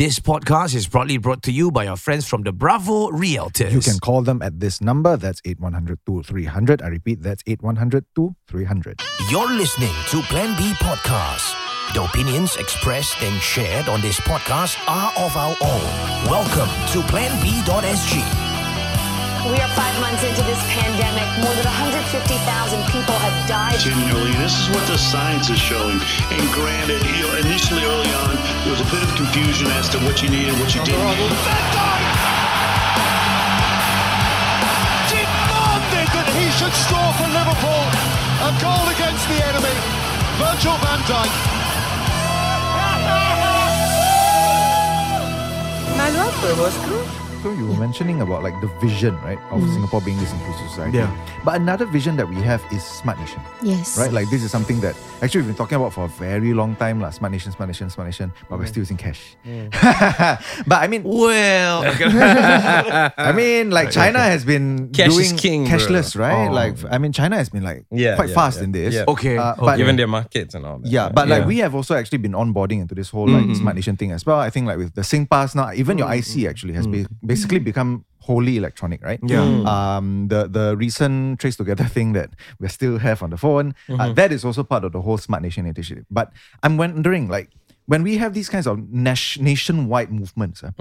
This podcast is proudly brought to you by our friends from the Bravo Realtors. You can call them at this number. That's 8100 300. I repeat, that's 8100 300. You're listening to Plan B Podcast. The opinions expressed and shared on this podcast are of our own. Welcome to planb.sg. We are five months into this pandemic. More than 150,000 people have died. continually. This is what the science is showing. And granted, you know, initially early on, there was a bit of confusion as to what you needed, what you didn't need. demanded that he should score for Liverpool. A goal against the enemy. Virgil van Dijk. Malu apa bosku? So you were mentioning about like the vision, right, of mm. Singapore being this inclusive society. Yeah. But another vision that we have is smart nation, Yes. right? Like this is something that actually we've been talking about for a very long time, lah. Smart nation, smart nation, smart nation. But we're mm. still using cash. Mm. but I mean, Well, I mean, like China has been Cash doing is king, bro. cashless, right? Oh. Like I mean, China has been like Yeah, quite yeah, fast yeah, in this. yeah. okay. Uh, okay. but- Given their markets and all that. Yeah, but like we have also actually been onboarding into this whole like mm-hmm. smart nation thing as well. I think like with the SingPass now, even your mm-hmm. IC actually has be- basically become wholly electronic, right? Yeah. Mm. Um, the the recent trace together thing that we still have on the phone, uh, that is also part of the whole smart nation initiative. But I'm wondering, like, when we have these kinds of nas- nationwide movements, uh,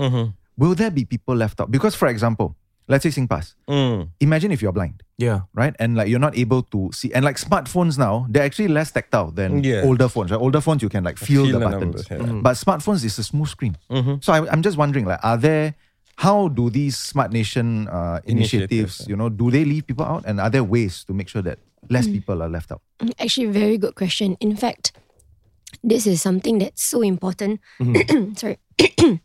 will there be people left out? Because, for example, let's say SingPass. Mm. Imagine if you're blind yeah. right? And like you're not able to see. And like smartphones now, they're actually less tactile than Yeah. older phones. Right? Older phones you can like feel, Feel the the buttons, numbers, yeah. but smartphones is a smooth screen. So I, I'm just wondering, like, are there? How do these smart nation uh, initiatives, Initiatives, you know, do they leave people out, and are there ways to make sure that less mm. people are left out? Mm, actually, very good question. In fact, this is something that's so important. Mm-hmm. sorry,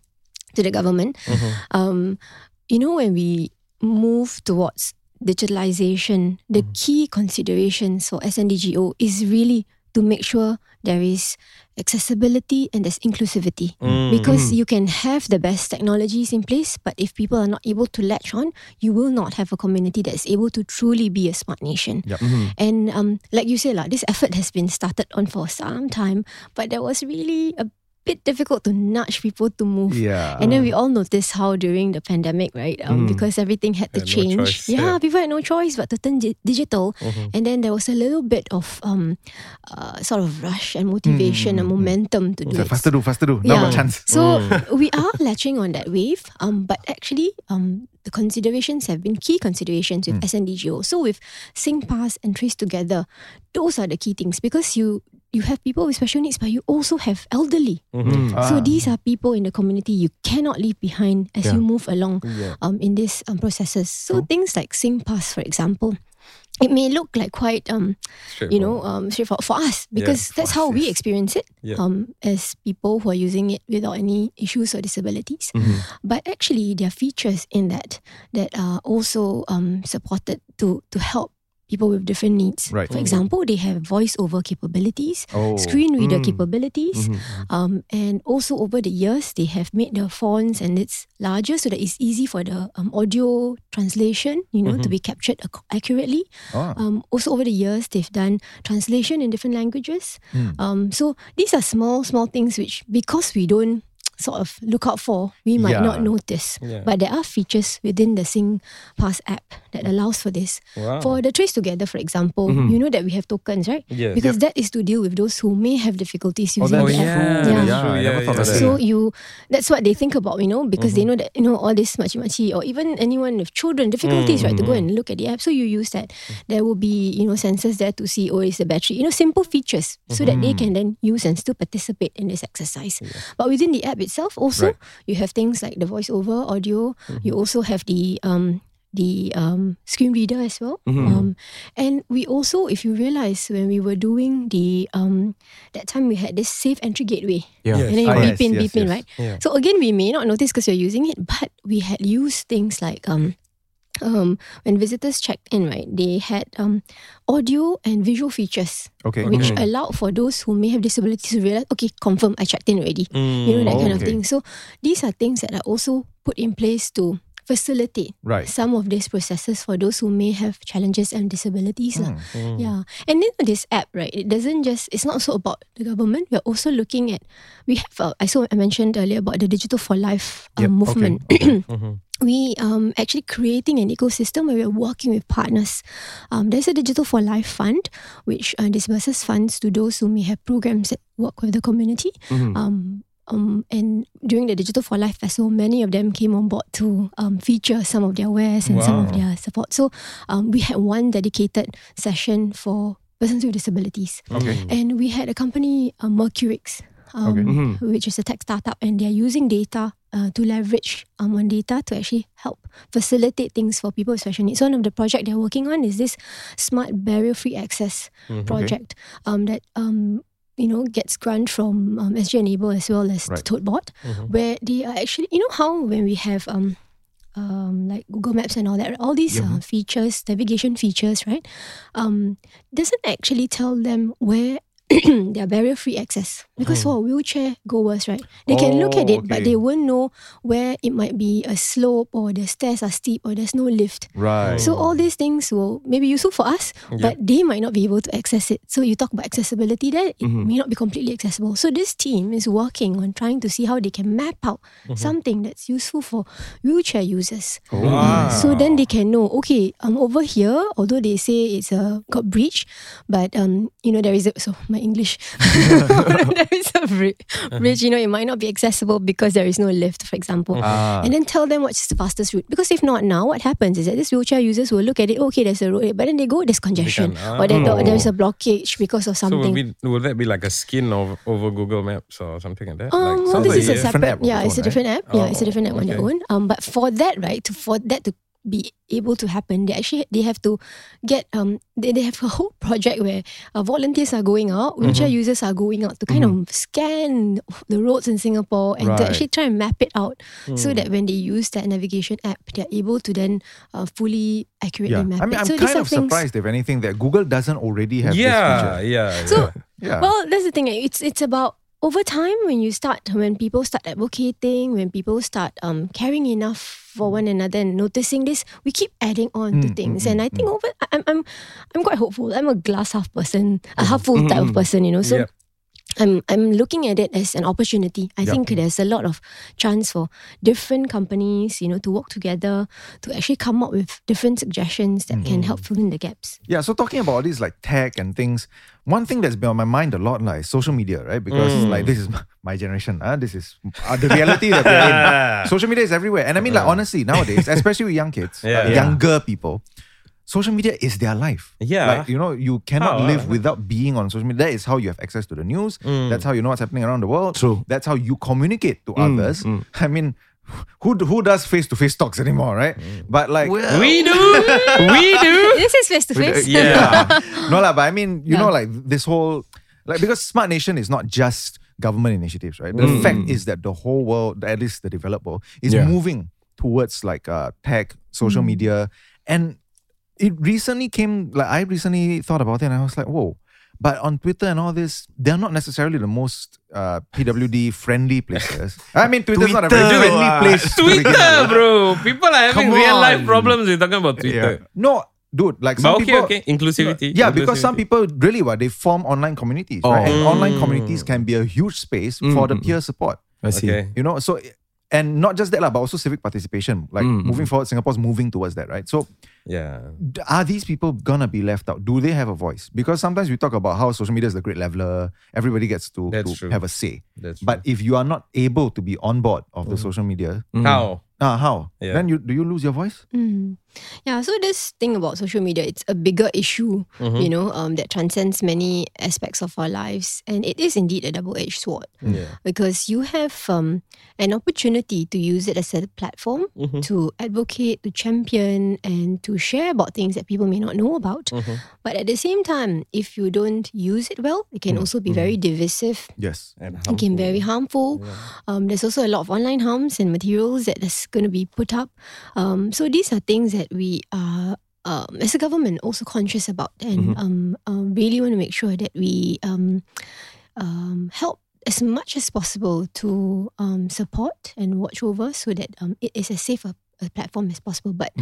to the government. Mm-hmm. Um, you know, when we move towards digitalization, the mm. key considerations for SNDGO is really to make sure there is accessibility and there's inclusivity. Mm. Mm. Because you can have the best technologies in place, but if people are not able to latch on, you will not have a community that is able to truly be a smart nation. Mm-hmm. And um, like you said, like, this effort has been started on for some time, but there was really a bit difficult to nudge people to move. Yeah. And then we all noticed how during the pandemic, right? Um, Because everything had to Had no change. choice, yeah, yeah. people had no choice but to turn di- digital. And then there was a little bit of um, uh, sort of rush and motivation and momentum to do It's like, it. faster do, faster do. Now got chance. So we are latching on that wave, um, but actually, um, the considerations have been key considerations with SNDGO. So with SingPass and Trace Together, those are the key things because you you have people with special needs, but you also have elderly. So these are people in the community you cannot leave behind as you move along um, in these um, processes. So things like SingPass, for example. It may look like quite, um, you know, um, straightforward for us because that's how we experience it Yeah. um, as people who are using it without any issues or disabilities. But actually, there are features in that that are also um, supported to to help people with different needs. Right. For example, they have voice over capabilities, Oh. screen reader capabilities, um, and also over the years they have made the fonts and it's larger so that it's easy for the um, audio translation, you know, to be captured ac- accurately. Ah. Um, also over the years they've done translation in different languages. Um, so these are small, small things which because we don't sort of look out for, we might Yeah. not notice. Yeah. But there are features within the Sing Pass app that mm. allows for this. Wow. For the Trace Together, for example, mm-hmm. you know that we have tokens, right? Yes. Because that is to deal with those who may have difficulties oh, using that's the Oh, app. yeah. Yeah. Yeah, I never thought of that. So you, that's what they think about, you know, because they mm-hmm. know that you know all this machi machi or even anyone with children difficulties, right, to go mm-hmm. and look at the app. So you use that. There will be you know sensors there to see, oh, is the battery, you know, simple features so that they can then use and still participate in this exercise. But within the app itself, also you have things like the voiceover audio. You also have the um the um, screen reader as well. Um, and we also, if you realize, when we were doing the um, that time we had this safe entry gateway. Yeah. And then you beep yes, in, yes, beep in, right? Yeah. So again, we may not notice because you're using it, but we had used things like um, um, when visitors checked in, right? They had um, audio and visual features, Okay. which allowed for those who may have disabilities to realize, okay, confirm, I checked in already. You know that kind of Okay. thing. So these are things that are also put in place to facilitate Right. some of these processes for those who may have challenges and disabilities. lah. Yeah. And then this app, right, it doesn't just, it's not so about the government. We're also looking at, we have, uh, I saw, I mentioned earlier about the Digital for Life um, Yep, okay, movement. we um actually creating an ecosystem where we're working with partners. Um, there's a Digital for Life fund, which uh, disburses funds to those who may have programs that work with the community. Um, um, and during the Digital for Life Festival, many of them came on board to um, feature some of their wares and some of their support. So um, we had one dedicated session for persons with disabilities. Okay. And we had a company, uh, Mercurix, um, Okay. Mm-hmm. which is a tech startup, and they're using data uh, to leverage um, on data to actually help facilitate things for people with special needs. One of the project they're working on is this smart barrier-free access Mm-hmm. project um, that um, you know gets grant from um, SG Enable as well as Right. Tote Board, Mm-hmm. where they are actually you know how when we have um, um, like Google Maps and all that, all these uh, features, navigation features, right? Um, doesn't actually tell them where their barrier free access. Because for wheelchair goers, right? They can look at Oh, it, but they won't know where it might be a slope or the stairs are steep or there's no lift. Right. So all these things will maybe useful for us, but they might not be able to access it. So you talk about accessibility there, it may not be completely accessible. So this team is working on trying to see how they can map out something that's useful for wheelchair users. Uh, So then they can know, okay, I'm um over here, although they say it's a got bridge, but um, you know, there is a so my English there is a bri- bridge, you know, it might not be accessible because there is no lift, for example. Ah. And then tell them what's the fastest route. Because if not now, what happens is that these wheelchair users will look at it, okay, there's a road, but then they go, there's congestion. can- or then oh. there's a blockage because of So something. will, be, will that be like a skin of, over Google Maps or something like that? Um, like well, this like is a a separate. yeah, its it's a different app. Yeah, it's a Oh, different app on their own. Um, but for that, right, to for that to be able to happen, they actually they have to get um they, they have a whole project where uh, volunteers are going out, wheelchair Mm-hmm. users are going out to kind of scan the roads in Singapore and to actually try and map it out so that when they use that navigation app, they're able to then uh, fully accurately yeah. map I mean, it. I'm so kind of things- surprised, if anything, that Google doesn't already have yeah, this feature. yeah. So Yeah. well, that's the thing. It's it's about over time when you start when people start advocating, when people start um caring enough for one another and noticing this, we keep adding on to Mm, things. mm, and I think over I- I'm I'm I'm quite hopeful. I'm a glass half person, a half full type of person, you know. So. I'm I'm looking at it as an opportunity. I Yep. think there's a lot of chance for different companies, you know, to work together to actually come up with different suggestions that can help fill in the gaps. Yeah, so talking about all these like tech and things, one thing that's been on my mind a lot like is social media, right? Because like this is my generation, uh, this is uh, the reality that we're in. Social media is everywhere, and I mean like honestly nowadays, especially with young kids, Yeah. like, Yeah. younger people. Social media is their life. Yeah. Like, you know, you cannot How, live without being on social media. That is how you have access to the news. That's how you know what's happening around the world. True. That's how you communicate to mm, others. Mm. I mean, who who does face to face talks anymore, right? But like we do, we do. This is face to face. Yeah. no lah, but I mean, you Yeah. know, like this whole like because Smart Nation is not just government initiatives, right? The mm. fact is that the whole world, at least the developed world, is Yeah. moving towards like uh, tech, social media, and it recently came. Like I recently thought about it, and I was like, whoa. But on Twitter and all this, they're not necessarily the most uh, PWD friendly places. I mean, Twitter's not a very friendly ah. place. Twitter, bro. People are having Come real life problems. You're talking about Twitter. Yeah. No, dude, like some But okay, people. okay. Inclusivity. Yeah, because some people really what they form online communities, right? And online communities can be a huge space for the peer support. I see. Okay. You know, so and not just that, lah, but also civic participation. Like moving forward, Singapore's moving towards that, right? So Yeah. are these people gonna be left out? Do they have a voice? Because sometimes we talk about how social media is the great leveler, everybody gets to, to have a say. That's But if you are not able to be on board of the mm. social media, How? Ah, how? Yeah. Then you do you lose your voice? Mm. Yeah, so this thing about social media, it's a bigger issue, Mm-hmm. you know, um, that transcends many aspects of our lives. And it is indeed a double edged sword Yeah. because you have um, an opportunity to use it as a platform Mm-hmm. to advocate, to champion, and to share about things that people may not know about. Mm-hmm. But at the same time, if you don't use it well, it can also be Mm-hmm. very divisive Yes. And it can be very harmful. Um, there's also a lot of online harms and materials that is going to be put up. Um, so these are things that we are, um, as a government, also conscious about and um, um, really want to make sure that we um, um, help as much as possible to um, support and watch over so that um, it is as safe a, a platform as possible. But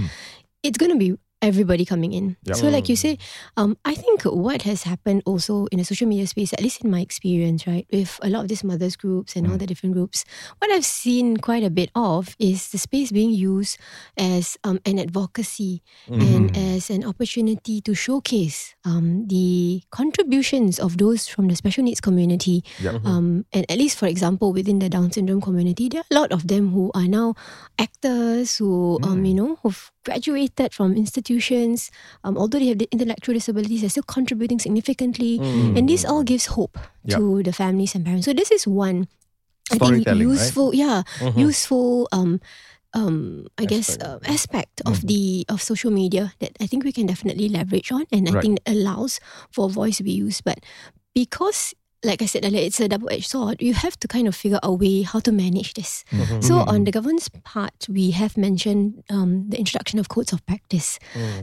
it's going to be everybody coming in. Yep. So, like you say, um, I think what has happened also in the social media space, at least in my experience, right, with a lot of these mothers groups and all the different groups, what I've seen quite a bit of is the space being used as um, an advocacy and as an opportunity to showcase um, the contributions of those from the special needs community. Yep. Um, and at least, for example, within the Down syndrome community, there are a lot of them who are now actors who, um, you know, who've graduated from institutions. Um, although they have the intellectual disabilities, they're still contributing significantly. And this all gives hope Yep. to the families and parents. So this is one. I think Storytelling, right? useful, yeah, useful. Um, um, I guess uh, aspect of the of social media that I think we can definitely leverage on, and I Right. think allows for voice to be used. But because, like I said earlier, it's a double edged sword. You have to kind of figure out a way how to manage this. Mm-hmm. So on the government's part, we have mentioned um, the introduction of codes of practice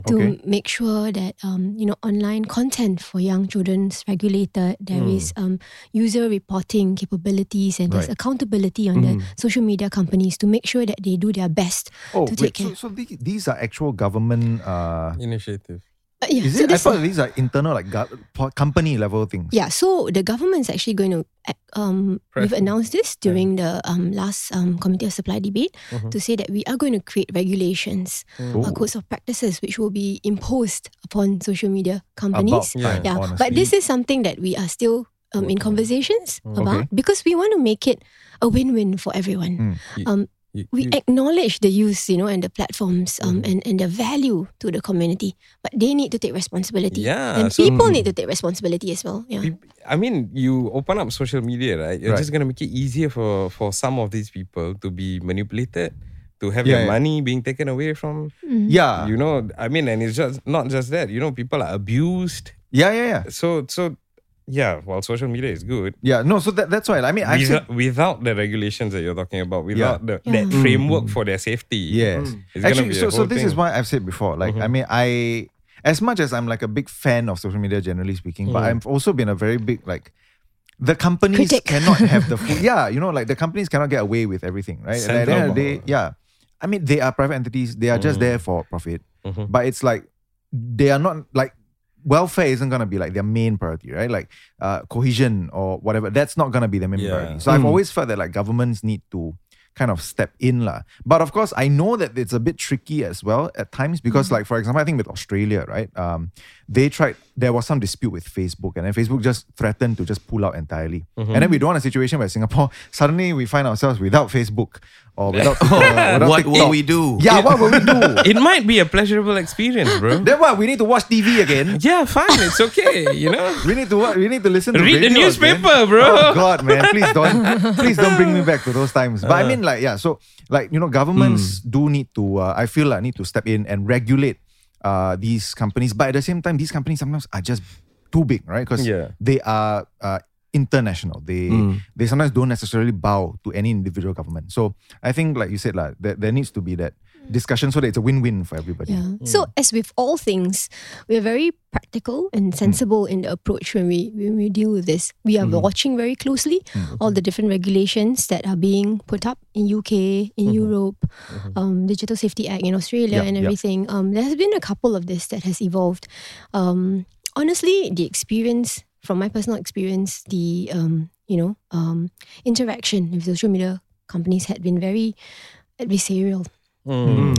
to Okay. make sure that um, you know online content for young children is regulated. There is um, user reporting capabilities and there's Right. accountability on the social media companies to make sure that they do their best Oh, to wait, take care. so, so the- these are actual government. Uh, Initiative. Uh, yeah, is so it? I this- thought these are internal, like gov- po- company level things. Yeah, so the government's actually going to um we've announced this during the um last um committee of supply debate Mm-hmm. to say that we are going to create regulations, Oh. uh, codes of practices which will be imposed upon social media companies. About time, yeah, honestly. but this is something that we are still um, in conversations about Okay. because we want to make it a win-win for everyone. Mm. Y- Um, You- we you- acknowledge the use, you know, and the platforms um, Mm-hmm. and, and the value to the community, but they need to take responsibility. Yeah, and so- people need to take responsibility as well. Yeah. I mean, you open up social media, right? You're Right. just gonna make it easier for for some of these people to be manipulated, to have Yeah, their yeah. money being taken away from. Yeah. You know, I mean, and it's just not just that. You know, people are abused. yeah, yeah, yeah. So so, yeah. While social media is good, Yeah, no, so that, that's why. I mean, I said, without, without the regulations that you're talking about, without the, that Yeah. framework for their safety, yes. it's gonna Actually, be a so, so whole this is why I've said before. Like, mm-hmm. I mean, I, as much as I'm like a big fan of social media, generally speaking, but mm-hmm. I've also been a very big, like, the companies Critic. cannot have the full, yeah, you know, like the companies cannot get away with everything, right? And at the end of the day, yeah. I mean, they are private entities, they are just mm-hmm. there for profit, but it's like, they are not like, welfare isn't going to be like their main priority, right? Like uh, cohesion or whatever, that's not going to be their main Yeah. priority. So I've always felt that like governments need to kind of step in lah. But of course, I know that it's a bit tricky as well at times because, like for example, I think with Australia, right? Um, they tried. There was some dispute with Facebook, and then Facebook just threatened to just pull out entirely. And then we don't want a situation where Singapore suddenly we find ourselves without Facebook or without, uh, without What TikTok. will we do? Yeah, what will we do? it might be a pleasurable experience, bro. then what? We need to watch TV again. yeah, fine. It's okay. You know. We need to what? We need to listen to Read the newspaper, again. bro. Oh God, man, please don't, please don't bring me back to those times. But I mean, like, yeah. So, like, you know, governments do need to. Uh, I feel like need to step in and regulate uh, these companies. But at the same time, these companies sometimes are just too big, right? Because Yeah. they are uh, international. They they sometimes don't necessarily bow to any individual government. So I think, like you said, like, there, there needs to be that discussion so that it's a win-win for everybody. Yeah. So as with all things, we are very practical and sensible in the approach when we when we deal with this. We are watching very closely all the different regulations that are being put up in UK, in Europe, um, Digital Safety Act in Australia, Yeah, and yeah. everything. Um, there has been a couple of this that has evolved. Um, honestly, the experience from my personal experience, the um, you know um, interaction with social media companies had been very adversarial.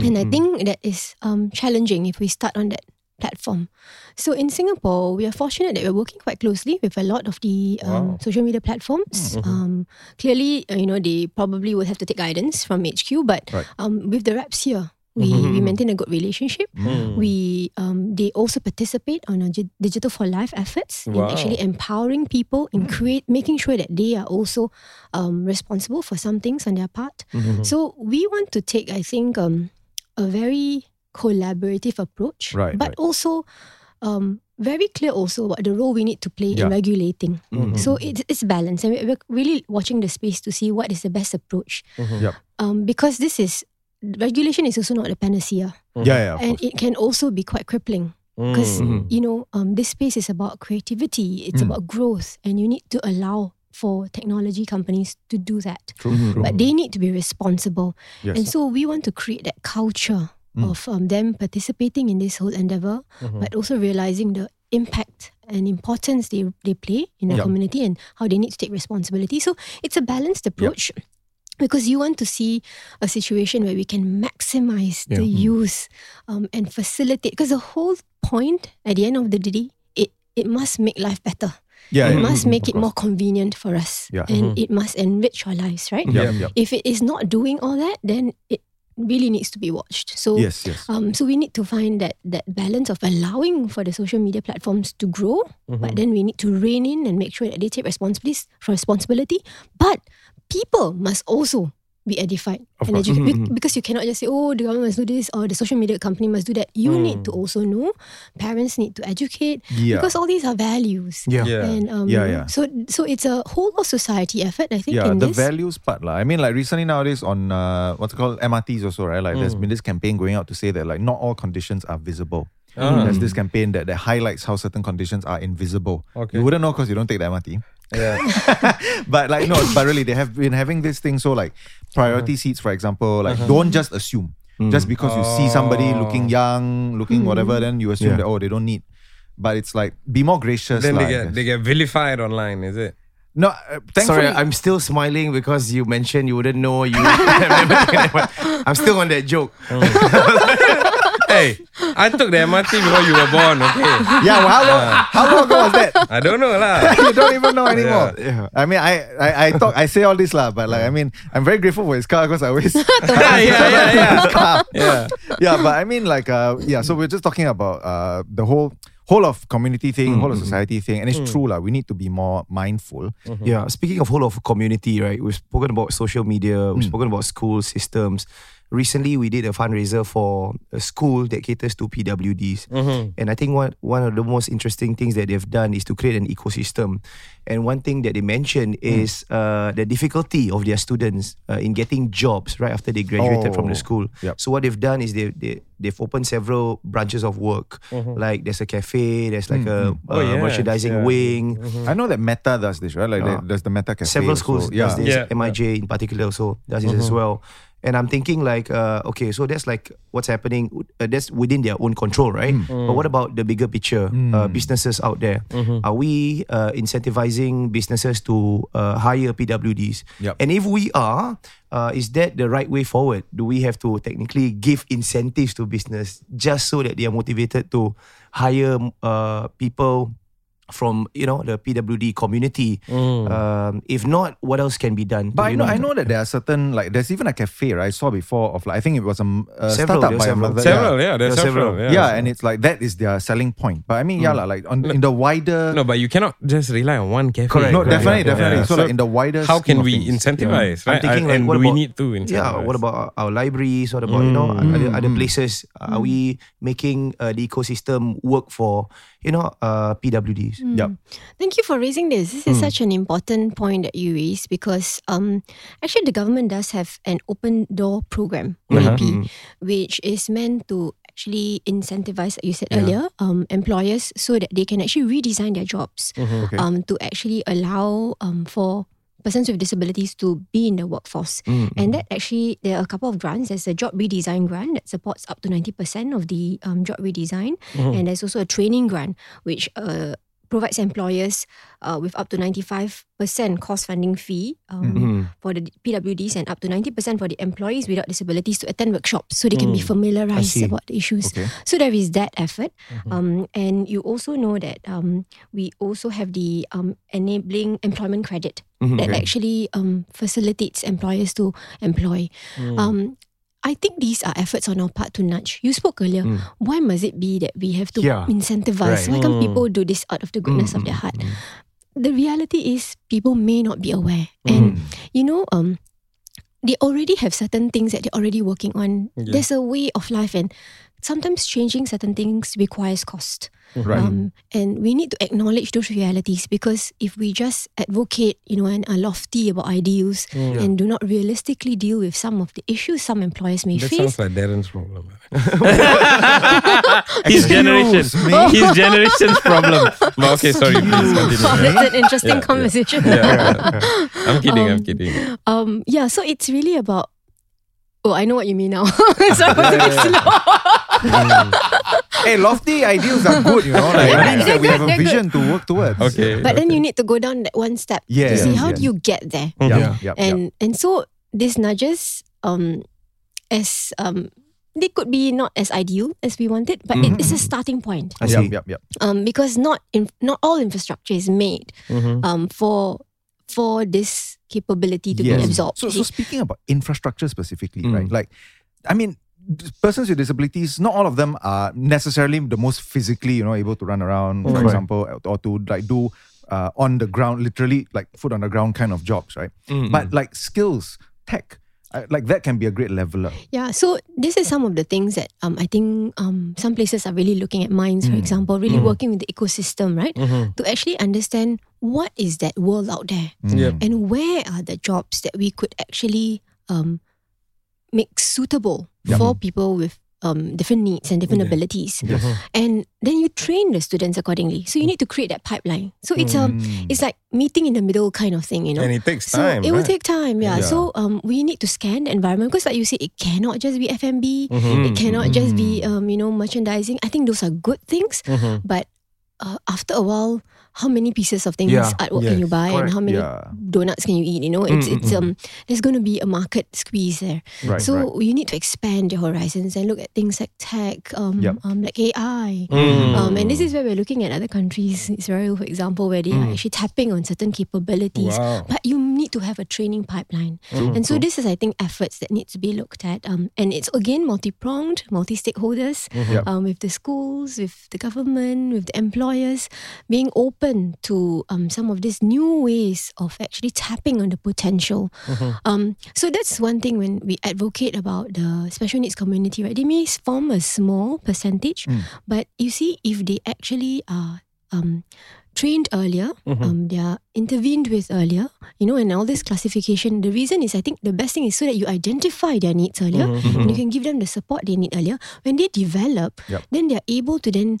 And I think that is um, challenging if we start on that platform. So in Singapore, we are fortunate that we're working quite closely with a lot of the um, social media platforms. Um, clearly, uh, you know, they probably would have to take guidance from HQ, but Right. um, with the reps here, we, we maintain a good relationship. We um, they also participate on our gi- digital for life efforts in actually empowering people in create making sure that they are also um, responsible for some things on their part. So we want to take, I think, um, a very collaborative approach, Right, but right. also um, very clear also what the role we need to play Yeah. in regulating. So it's it's balanced, and we- we're really watching the space to see what is the best approach. Yep. Um, because this is regulation is also not a panacea, Yeah, yeah. And course. it can also be quite crippling. Because you know, um, this space is about creativity. It's Mm. about growth, and you need to allow for technology companies to do that. True, true. But they need to be responsible. Yes. And so we want to create that culture of um, them participating in this whole endeavor, but also realizing the impact and importance they, they play in the Yeah. community and how they need to take responsibility. So it's a balanced approach. Because you want to see a situation where we can maximize the use um, and facilitate. Because the whole point at the end of the day, it, it must make life better. Yeah, it yeah. must make Of it more convenient for us. Yeah. And it must enrich our lives, right? Yeah, yeah. If it is not doing all that, then it really needs to be watched. So Yes, yes. um, so we need to find that that balance of allowing for the social media platforms to grow, Mm-hmm. but then we need to rein in and make sure that they take responsibility responsibility. But people must also be edified Of and course. Mm-hmm, educated Be- because you cannot just say, oh, the government must do this or the social media company must do that. You need to also know. Parents need to educate Mm. Yeah. because all these are values. Yeah. Yeah. And um, Yeah, yeah. So so it's a whole of society effort. I think yeah, in the this. values part. lah. I mean, like recently nowadays on uh, what's it called MRTs also, right? Like there's been this campaign going out to say that like not all conditions are visible. Ah. There's this campaign that, that highlights how certain conditions are invisible. Okay. You wouldn't know because you don't take the MRT. Yeah. but like no, but really they have been having this thing. So like priority uh-huh. seats, for example, like uh-huh. don't just assume. Mm. Just because you see somebody oh. looking young, looking whatever, mm. then you assume Yeah. that oh they don't need. But it's like be more gracious. then lah, they I get guess. they get vilified online, is it? no, uh, Sorry, I'm still smiling because you mentioned you wouldn't know you. I'm still on that joke. Oh. Hey, I took the MRT before you were born. Okay. yeah. Well, how long? how long ago was that? I don't know lah. you don't even know anymore. Yeah. I mean, I, I, I talk, I say all this lah, but like, I mean, I'm very grateful for his car because I always, yeah, yeah, yeah. his car. Yeah. yeah. But I mean, like, uh, yeah. So we're just talking about uh the whole whole of community thing, whole of society thing, and it's true lah. We need to be more mindful. Yeah, speaking of whole of community, right? We've spoken about social media, we've Hmm. spoken about school systems. Recently, we did a fundraiser for a school that caters to PWDs. Mm-hmm. And I think one, one of the most interesting things that they've done is to create an ecosystem. And one thing that they mentioned Hmm. is uh, the difficulty of their students uh, in getting jobs right after they graduated from the Oh, school. yep. So what they've done is they, they, they've opened several branches of work. Like there's a cafe, there's like a Oh, uh, yes, merchandising yeah. wing. I know that Metta does this, right? Like, Yeah. there- there's the Metta cafe. Several also. schools yeah. does this. Yeah. MIJ in particular also does this as well. And I'm thinking like, uh, okay, so that's like what's happening. Uh, that's within their own control, right? But what about the bigger picture? Uh, businesses out there, are we uh, incentivizing businesses to uh, hire PWDs? Yep. And if we are, uh, is that the right way forward? Do we have to technically give incentives to business just so that they are motivated to hire uh, people? From you know the PWD community, um, if not, what else can be done? But I you know, I know that there are certain like there's even a cafe right I saw before of like I think it was a Several, startup by were a several. mother. Several, yeah. yeah, there's There several. several. Yeah. Yeah, and it's like that is their selling point. But I mean, yeah, like on, in the wider No, but you cannot just rely on one cafe. Correct, No, correct, definitely, yeah, definitely. yeah. So, like in the wider How can we things, incentivize, I'm right? thinking and like, what do we need to incentivize? Yeah, what about our- our libraries? What about you know Mm. other, other places? Are we making uh, the ecosystem work for you know uh, PWDs? Yep. Thank you for raising this. This is such an important point that you raised because um, actually the government does have an open door program, ODP, which is meant to actually incentivize, like you said earlier, um, employers so that they can actually redesign their jobs Okay. um, to actually allow um, for persons with disabilities to be in the workforce. And that actually, there are a couple of grants. There's a job redesign grant that supports up to 90% of the um, job redesign. And there's also a training grant, which uh, provides employers uh, with up to 95% cost funding fee um, for the PWDs and up to 90% for the employees without disabilities to attend workshops so they can be familiarized about the issues. Okay. So there is that effort. Um, and you also know that um, we also have the um, enabling employment credit that actually um, facilitates employers to employ. Um, I think these are efforts on our part to nudge. You spoke earlier. Why must it be that we have to Yeah. incentivize? Right. Why can't people do this out of the goodness of their heart? The reality is people may not be aware. And you know, um, they already have certain things that they're already working on. Yeah. There's a way of life and sometimes changing certain things requires cost. Right. Um, and we need to acknowledge those realities because if we just advocate, you know, and are lofty about ideals and do not realistically deal with some of the issues some employers may That face, sounds like Darren's problem. his generation, his generation's problem. But okay, sorry, please continue. that's an interesting Yeah, yeah. conversation. Yeah, yeah, yeah. I'm kidding. I'm kidding. Um, yeah, so it's really about. Oh, I know what you mean now. so I was a bit slow. Hey, lofty ideals are good, you know. Like, it means that we have a They're good, vision to work towards. Okay. But then you need to go down that one step to Yes, see how yes. do you get there. Yeah, Yeah. yeah, yeah. and and so these nudges um as um they could be not as ideal as we wanted, but it is a starting point. I Yep, see. yep, yep. Um, because not in, not all infrastructure is made Mhm. um for for this capability to be absorbed. So, so speaking about infrastructure specifically, Mm. right? Like, I mean, d- persons with disabilities, not all of them are necessarily the most physically, you know, able to run around, for Correct. example, or to like do uh, on the ground, literally like foot on the ground kind of jobs, right? Mm, But like skills, tech, uh, like that can be a great leveler. Yeah, so this is some of the things that um, I think um, some places are really looking at MINDS, for example, really working with the ecosystem, right? To actually understand what is that world out there Yep. and where are the jobs that we could actually um, make suitable for people with um, different needs and different abilities. And then you train the students accordingly. So you need to create that pipeline. So it's um it's like meeting in the middle kind of thing, you know. And it takes So time. it will take time, yeah. Yeah. So um, we need to scan the environment because, like you said, it cannot just be F&B. Mm-hmm. It cannot just be um, you know, merchandising. I think those are good things, Mm-hmm. but uh, after a while, how many pieces of things Yeah, artwork can you buy, and how many yeah. donuts can you eat? You know, it's it's um, there's going to be a market squeeze there. Right, so right. you need to expand your horizons and look at things like tech, um, Yep. um like AI. Mm. Um, and this is where we're looking at other countries, Israel, for example, where they are Mm. actually tapping on certain capabilities. Wow. But you to have a training pipeline. Mm-hmm. And so this is, I think, efforts that need to be looked at. Um, and it's again multi-pronged, multi-stakeholders, Mm-hmm. Um, with the schools, with the government, with the employers, being open to um, some of these new ways of actually tapping on the potential. Mm-hmm. Um, so that's one thing when we advocate about the special needs community, right? They may form a small percentage, Mm. but you see, if they actually are um, trained earlier, Mm-hmm. um, they are intervened with earlier, you know, and all this classification. The reason is, I think, the best thing is so that you identify their needs earlier, Mm-hmm. and you can give them the support they need earlier. When they develop, Yep. then they are able to then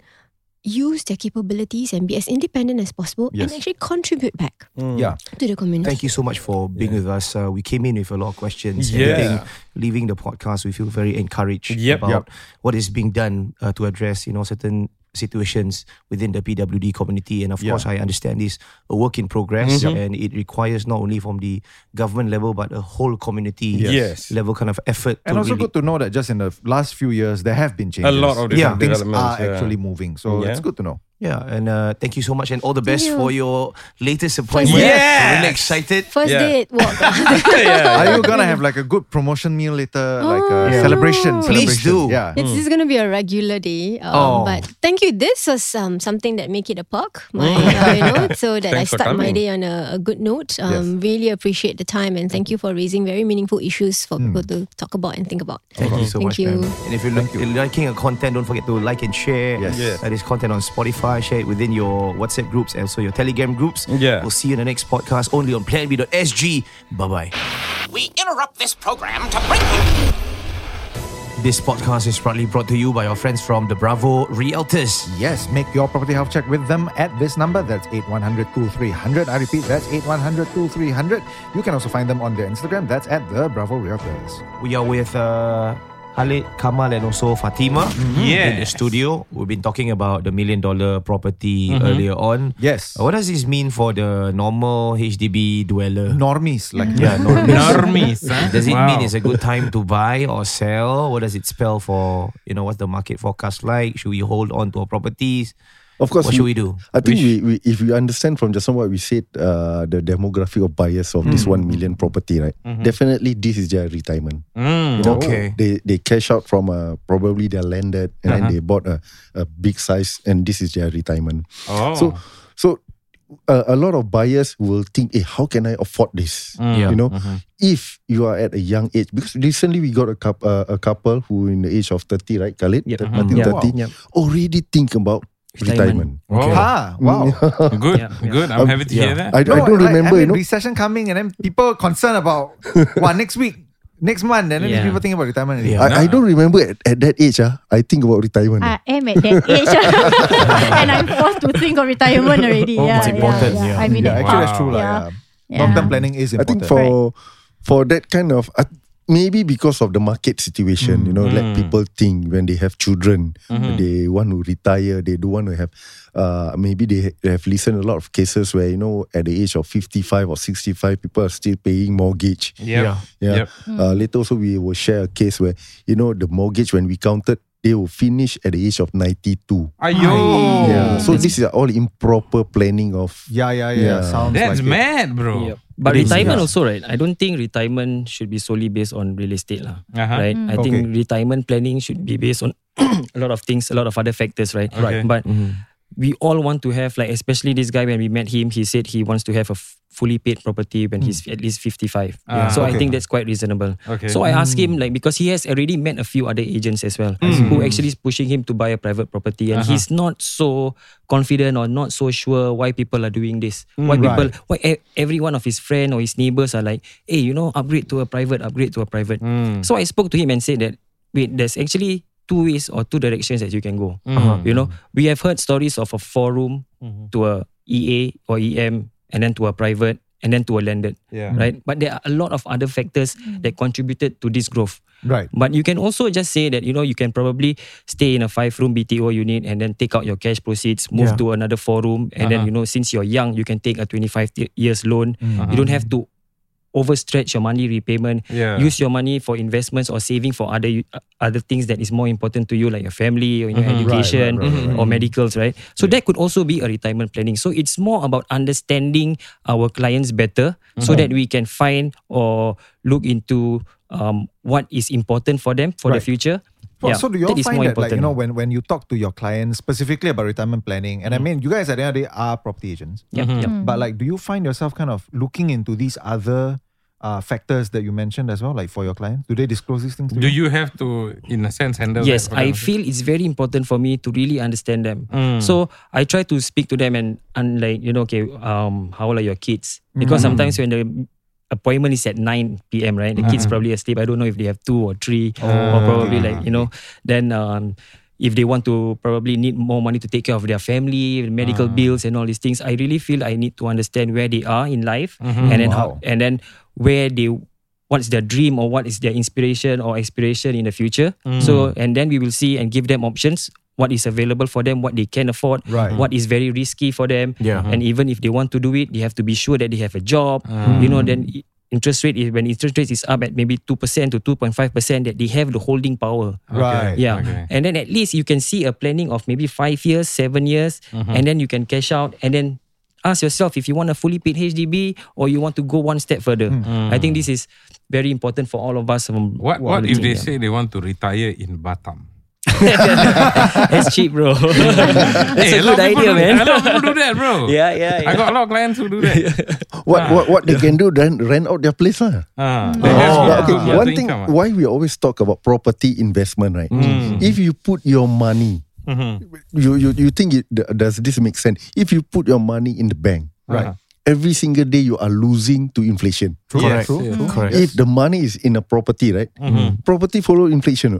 use their capabilities and be as independent as possible Yes. and actually contribute back Yeah. to the community. Thank you so much for being with us. Uh, we came in with a lot of questions. Yeah. I think leaving the podcast, we feel very encouraged Yep. about what is being done uh, to address, you know, certain situations within the PWD community. And of Yeah. course, I understand this a work in progress, Mhm. and it requires not only from the government level but a whole community Yes. level kind of effort. And to also really, good to know that just in the last few years, there have been changes. A lot of different things are yeah. actually moving. So Yeah. it's good to know. Yeah, and uh, thank you so much, and all the best you. for your latest appointment. Yes. I'm really excited. First Yeah. date walk. yeah. Are you gonna have like a good promotion meal later, like a Oh, celebration? no. Please celebration. do. Yeah. It's this is going to be a regular day. Um, Oh. But thank you. This was um, something that make it a perk. My, uh, you know, so that I Thanks for start my day on a, a good note. Um, Really appreciate the time and thank you for raising very meaningful issues for people to talk about and think about. Thank you so Thank much, you. man. And if you're, look, you're liking our content, don't forget to like and share. Yes. Yes. Uh, this content on Spotify. Share it within your WhatsApp groups and also your Telegram groups. Yeah. We'll see you in the next podcast only on planb.sg. Bye bye. We interrupt this program to bring you This podcast is proudly brought to you by our friends from the Bravo Realtors. Yes, make your property health check with them at this number. That's 8100 2300. I repeat, that's 8100 2300. You can also find them on their Instagram. That's at the Bravo Realtors. We are with uh, Khalid, Kamal, and also Fatima in the Yes. studio. We've been talking about the million dollar property earlier on. Yes. Uh, What does this mean for the normal HDB dweller? Normies, like Yeah, normies. Normies. huh? Does it Wow. mean it's a good time to buy or sell? What does it spell for, you know, what's the market forecast like? Should we hold on to our properties? Of course, What should we do? I think we, we, if we understand from just what we said, uh, the demographic of buyers of this one million property, right? Definitely, this is their retirement. Mm. You know, Okay. they they cash out from uh, probably their landed, and then Uh-huh. they bought a, a big size, and this is their retirement. Oh. So, so a, a lot of buyers will think, hey, how can I afford this? Mm. Yeah. You know, Mhm. if you are at a young age, because recently we got a, coup- uh, a couple who in the age of 30, right, Khalid? Yep. Thir- Mhm. I think Yeah. 30, Wow. Yep. already think about retirement. Retirement. Okay. Ah, wow. Good, good. I'm happy to hear that. I, I don't like, remember, I you mean, know. recession coming and then people concerned about what next week, next month, and then Yeah. people think about retirement. already. I, I don't remember at, at that age, ah, I think about retirement. I am at that age, and I'm forced to think of retirement already. Oh, yeah, it's yeah, important, yeah. yeah. I mean, Yeah, actually that's true, Yeah. yeah. Long-term planning is I important. think for for that kind of uh, maybe because of the market situation, you know, let Mm. people think when they have children, Mhm. they want to retire, they don't want to have. Uh, maybe they ha- they have listened a lot of cases where you know at the age of fifty five or sixty five, people are still paying mortgage. Yep. Yeah. yeah. Yep. Uh, later also we will share a case where you know the mortgage when we counted. They will finish at the age of 92. Ayo. Yeah. So this is all improper planning of. Yeah, yeah, yeah. Sounds That's like it. mad, bro. Yep. But It is, retirement yeah. also, right? I don't think retirement should be solely based on real estate, lah. Uh-huh. Right? Mm. I think Okay. retirement planning should be based on a lot of things, a lot of other factors, right? Okay. But we all want to have, like, especially this guy when we met him, he said he wants to have a f- fully paid property when he's at least 55. Ah, so I okay. think that's quite reasonable. Okay. So I asked him, like, because he has already met a few other agents as well Mm. who actually is pushing him to buy a private property. And Uh-huh. he's not so confident or not so sure why people are doing this. Mm, why people, right. why e- every one of his friend or his neighbors are like, hey, you know, upgrade to a private, upgrade to a private. Mm. So I spoke to him and said that, wait, there's actually two ways or two directions that you can go. Mhm. You know, we have heard stories of a four room Mhm. to a EA or EM and then to a private and then to a landed. Yeah. Right. But there are a lot of other factors that contributed to this growth. Right. But you can also just say that, you know, you can probably stay in a five room BTO unit and then take out your cash proceeds, move Yeah. to another four room. And then, Uh-huh. you know, since you're young, you can take a 25 t- years loan. Uh-huh. You don't have to overstretch your money repayment. Yeah. Use your money for investments or saving for other other things that is more important to you, like your family or your Mhm. Right, education right, right, right, or medicals, right? So that could also be a retirement planning. So it's more about understanding our clients better so Mhm. that we can find or look into um, what is important for them for the Right. future. Well, so do you all find that, like, you know, when, when you talk to your clients specifically about retirement planning, and I mean, you guys at the end of the day are property agents. Yep, Mm-hmm. yep. Mm. But like, do you find yourself kind of looking into these other uh, factors that you mentioned as well, like for your clients? Do they disclose these things to Do you? you have to, in a sense, handle Yes, I feel it's very important for me to really understand them. Mm. So I try to speak to them and, and like, you know, okay, um, how old are your kids? Because Mm. sometimes when the appointment is at 9 p.m., right? The kids Uh-huh. probably asleep. I don't know if they have two or three or Oh, probably like, you know, then um, if they want to probably need more money to take care of their family, medical Ah. bills and all these things, I really feel I need to understand where they are in life Mhm. and then Wow. how, and then where they what's their dream or what is their inspiration or aspiration in the future. Mm. So and then we will see and give them options. What is available for them, what they can afford, Right. what is very risky for them. Yeah. And even if they want to do it, they have to be sure that they have a job. Mm. You know, then interest rate is when interest rate is up at maybe 2% to 2.5%, that they have the holding power. Right. Yeah. Okay. And then at least you can see a planning of maybe five years, seven years, Mhm. and then you can cash out and then ask yourself if you want a fully paid HDB or you want to go one step further. I think this is very important for all of us. From What, what if they say they want to retire in Batam? That's cheap, bro. That's Hey, a lot good of people idea, do- man. A lot of people do that, bro. Yeah, yeah, I got a lot of clients who do that. What, Ah. what what they can do then rent out their place lah. Ah, they just But okay, to get one thing income, why we always talk about property investment, right? Mm. If you put your money, Mhm. you you you think it, does this make sense? If you put your money in the bank, Right. every single day you are losing to inflation. Yes, True, yes. true. Correct. If the money is in a property, right? Mhm. Property follow inflation.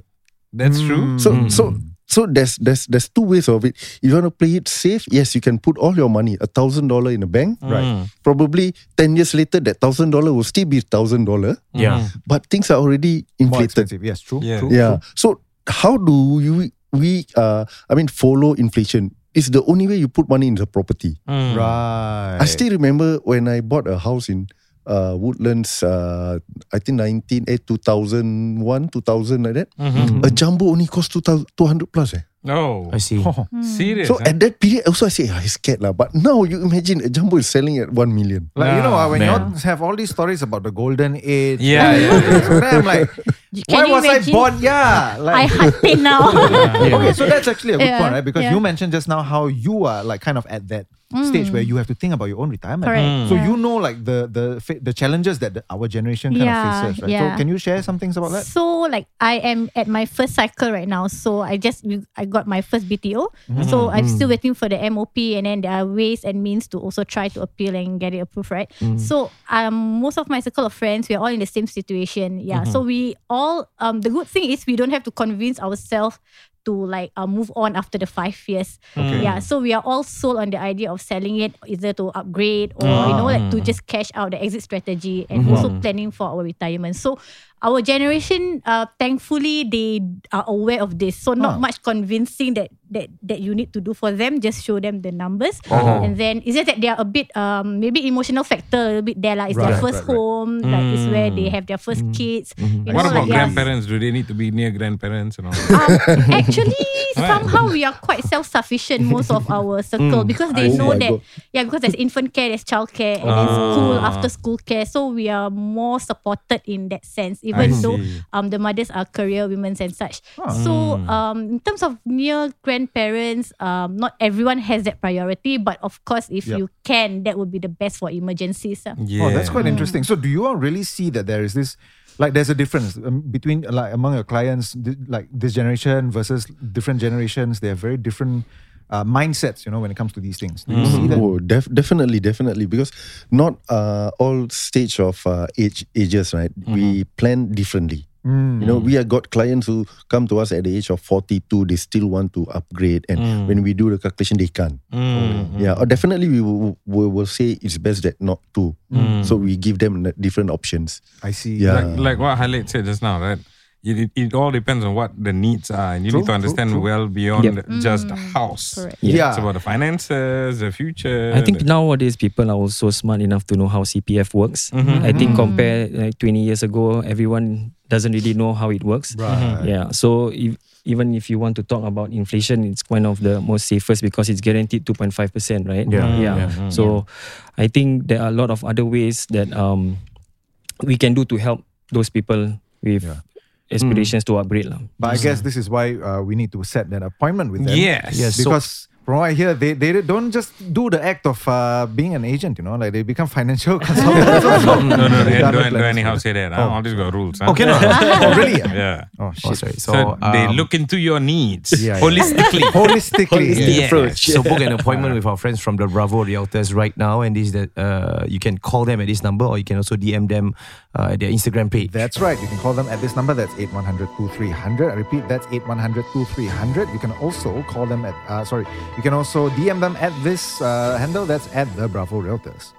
That's Mm. true. So so so there's there's there's two ways of it. If you want to play it safe, yes, you can put all your money, a thousand dollar in a bank. Right. Mm. Probably ten years later, that thousand dollar will still be thousand dollar. Yeah. But things are already More inflated. expensive. Yes, true. Yeah. true Yeah. So how do you we uh I mean follow inflation? It's the only way you put money in the property. Mm. Right. I still remember when I bought a house in uh Woodlands uh I think 19 eh, 2001 2000 like that. Mhm. A jumbo only cost 2000 200 plus eh. Oh, I see. serious? So huh? at that period also I say I scared lah. But now you imagine a jumbo is selling at 1 million. Like you know, Ah, when you man. all have all these stories about the golden age, Yeah, yeah, yeah. So then I'm like, Why Can you was I born? Yeah, I heart pain now. Okay, so that's actually a good Yeah, point, right? Because yeah. you mentioned just now how you are like kind of at that stage where you have to think about your own retirement. Correct, Mm. So yeah. you know like the the the challenges that the, our generation kind Yeah, of faces, right? yeah. So can you share some things about that? So like I am at my first cycle right now. So I just I got my first BTO. So I'm still waiting for the MOP and then there are ways and means to also try to appeal and get it approved, right? So um most of my circle of friends we are all in the same situation. Yeah. So we all um the good thing is we don't have to convince ourselves to like uh, move on after the five years. Yeah. So we are all sold on the idea of selling it either to upgrade or you know like to just cash out the exit strategy and also planning for our retirement. So our generation, uh, thankfully, they are aware of this. So not Huh. much convincing that that that you need to do for them. Just show them the numbers, Oh. and then it's just that they are a bit um maybe emotional factor a little bit there. Like it's their first right, right. home, like it's where they have their first kids. You What know, about like, grandparents? Do they need to be near grandparents and all? Um, actually, somehow we are quite self-sufficient most of our circle because they Oh know that God. yeah because there's infant care, there's child care, and then school after school care. So we are more supported in that sense, even I though see. um the mothers are career women and such. So um in terms of near grandparents, um not everyone has that priority, but of course if Yep. you can, that would be the best for emergencies. ah. Yeah. Oh, that's quite interesting. So do you all really see that there is this like there's a difference um, between like among your clients like this generation versus different generations they have very different uh, mindsets you know when it comes to these things do you see that Oh, def- definitely, definitely. Because not uh, all stage of uh, age ages, right? We plan differently. You know, we have got clients who come to us at the age of 42, they still want to upgrade. And when we do the calculation, they can't. Yeah, or definitely we will, we will say it's best that not to. So we give them different options. I see Yeah. Like, like what Khalid said just now, right? It, it, it all depends on what the needs are, and you True, need to understand true. well beyond Yep. just a house. Correct. Yeah. It's about the finances, the future. I think the- nowadays people are also smart enough to know how CPF works. Mhm. I think compare like 20 years ago, everyone doesn't really know how it works. Right. Yeah. So if, even if you want to talk about inflation, it's one of the most safest because it's guaranteed 2.5%, right? Yeah. Yeah. Yeah. So I think there are a lot of other ways that um we can do to help those people with Yeah. Aspirations to upgrade. lah. but I guess this is why uh, we need to set that appointment with them Yes. Yes. So- because from what I hear, they, they don't just do the act of uh, being an agent, you know, like they become financial consultants. also. no, no, no, Retirement don't, don't planners. anyhow say that. Huh? Oh. All these got rules. Huh? Okay, no. oh, really? Yeah. Oh, Oh, shit. sorry. So, So, they um, look into your needs Yeah, yeah. holistically. Holistically. Yes. So book an appointment with our friends from the Bravo Realtors right now, and this that uh, you can call them at this number, or you can also DM them uh, at their Instagram page. That's right. You can call them at this number. That's 8100 2300. I repeat, that's 8100 2300. You can also call them at, uh, sorry, you can also DM them at this uh, handle. That's at the Bravo Realtors.